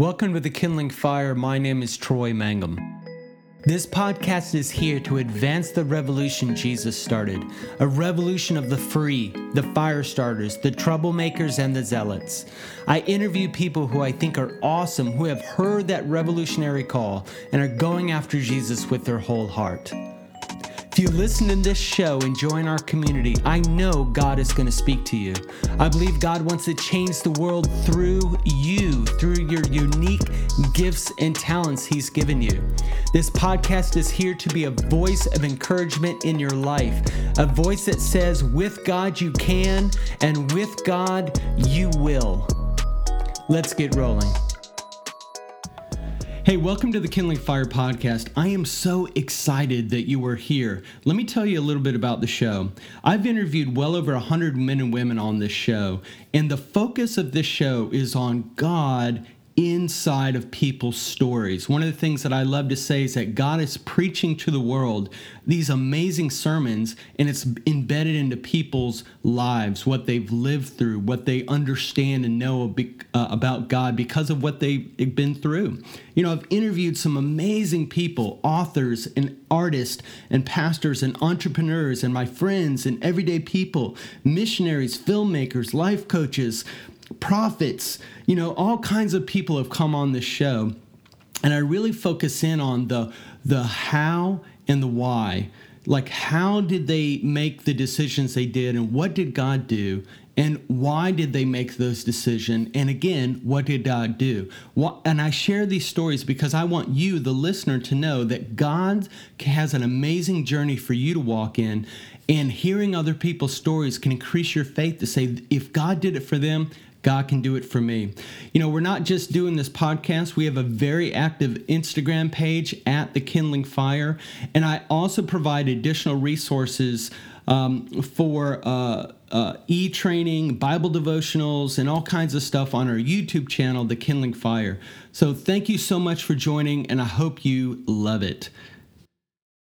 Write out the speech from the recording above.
Welcome to the Kindling Fire. My name is Troy Mangum. This podcast is here to advance the revolution Jesus started a revolution of the free, the fire starters, the troublemakers, and the zealots. I interview people who I think are awesome, who have heard that revolutionary call and are going after Jesus with their whole heart. If you listen to this show and join our community, I know God is going to speak to you. I believe God wants to change the world through you, through your unique gifts and talents He's given you. This podcast is here to be a voice of encouragement in your life, a voice that says, with God you can, and with God you will. Let's get rolling. Hey, welcome to the Kindling Fire podcast. I am so excited that you are here. Let me tell you a little bit about the show. I've interviewed well over 100 men and women on this show, and the focus of this show is on God inside of people's stories. One of the things that I love to say is that God is preaching to the world these amazing sermons and it's embedded into people's lives, what they've lived through, what they understand and know uh, about God because of what they've been through. You know, I've interviewed some amazing people, authors and artists and pastors and entrepreneurs and my friends and everyday people, missionaries, filmmakers, life coaches, prophets, you know, all kinds of people have come on this show. And I really focus in on the the how and the why. Like how did they make the decisions they did and what did God do and why did they make those decisions and again what did god do and i share these stories because i want you the listener to know that god has an amazing journey for you to walk in and hearing other people's stories can increase your faith to say if god did it for them God can do it for me. You know, we're not just doing this podcast, we have a very active Instagram page at The Kindling Fire. And I also provide additional resources um, for uh, uh, e training, Bible devotionals, and all kinds of stuff on our YouTube channel, The Kindling Fire. So thank you so much for joining, and I hope you love it.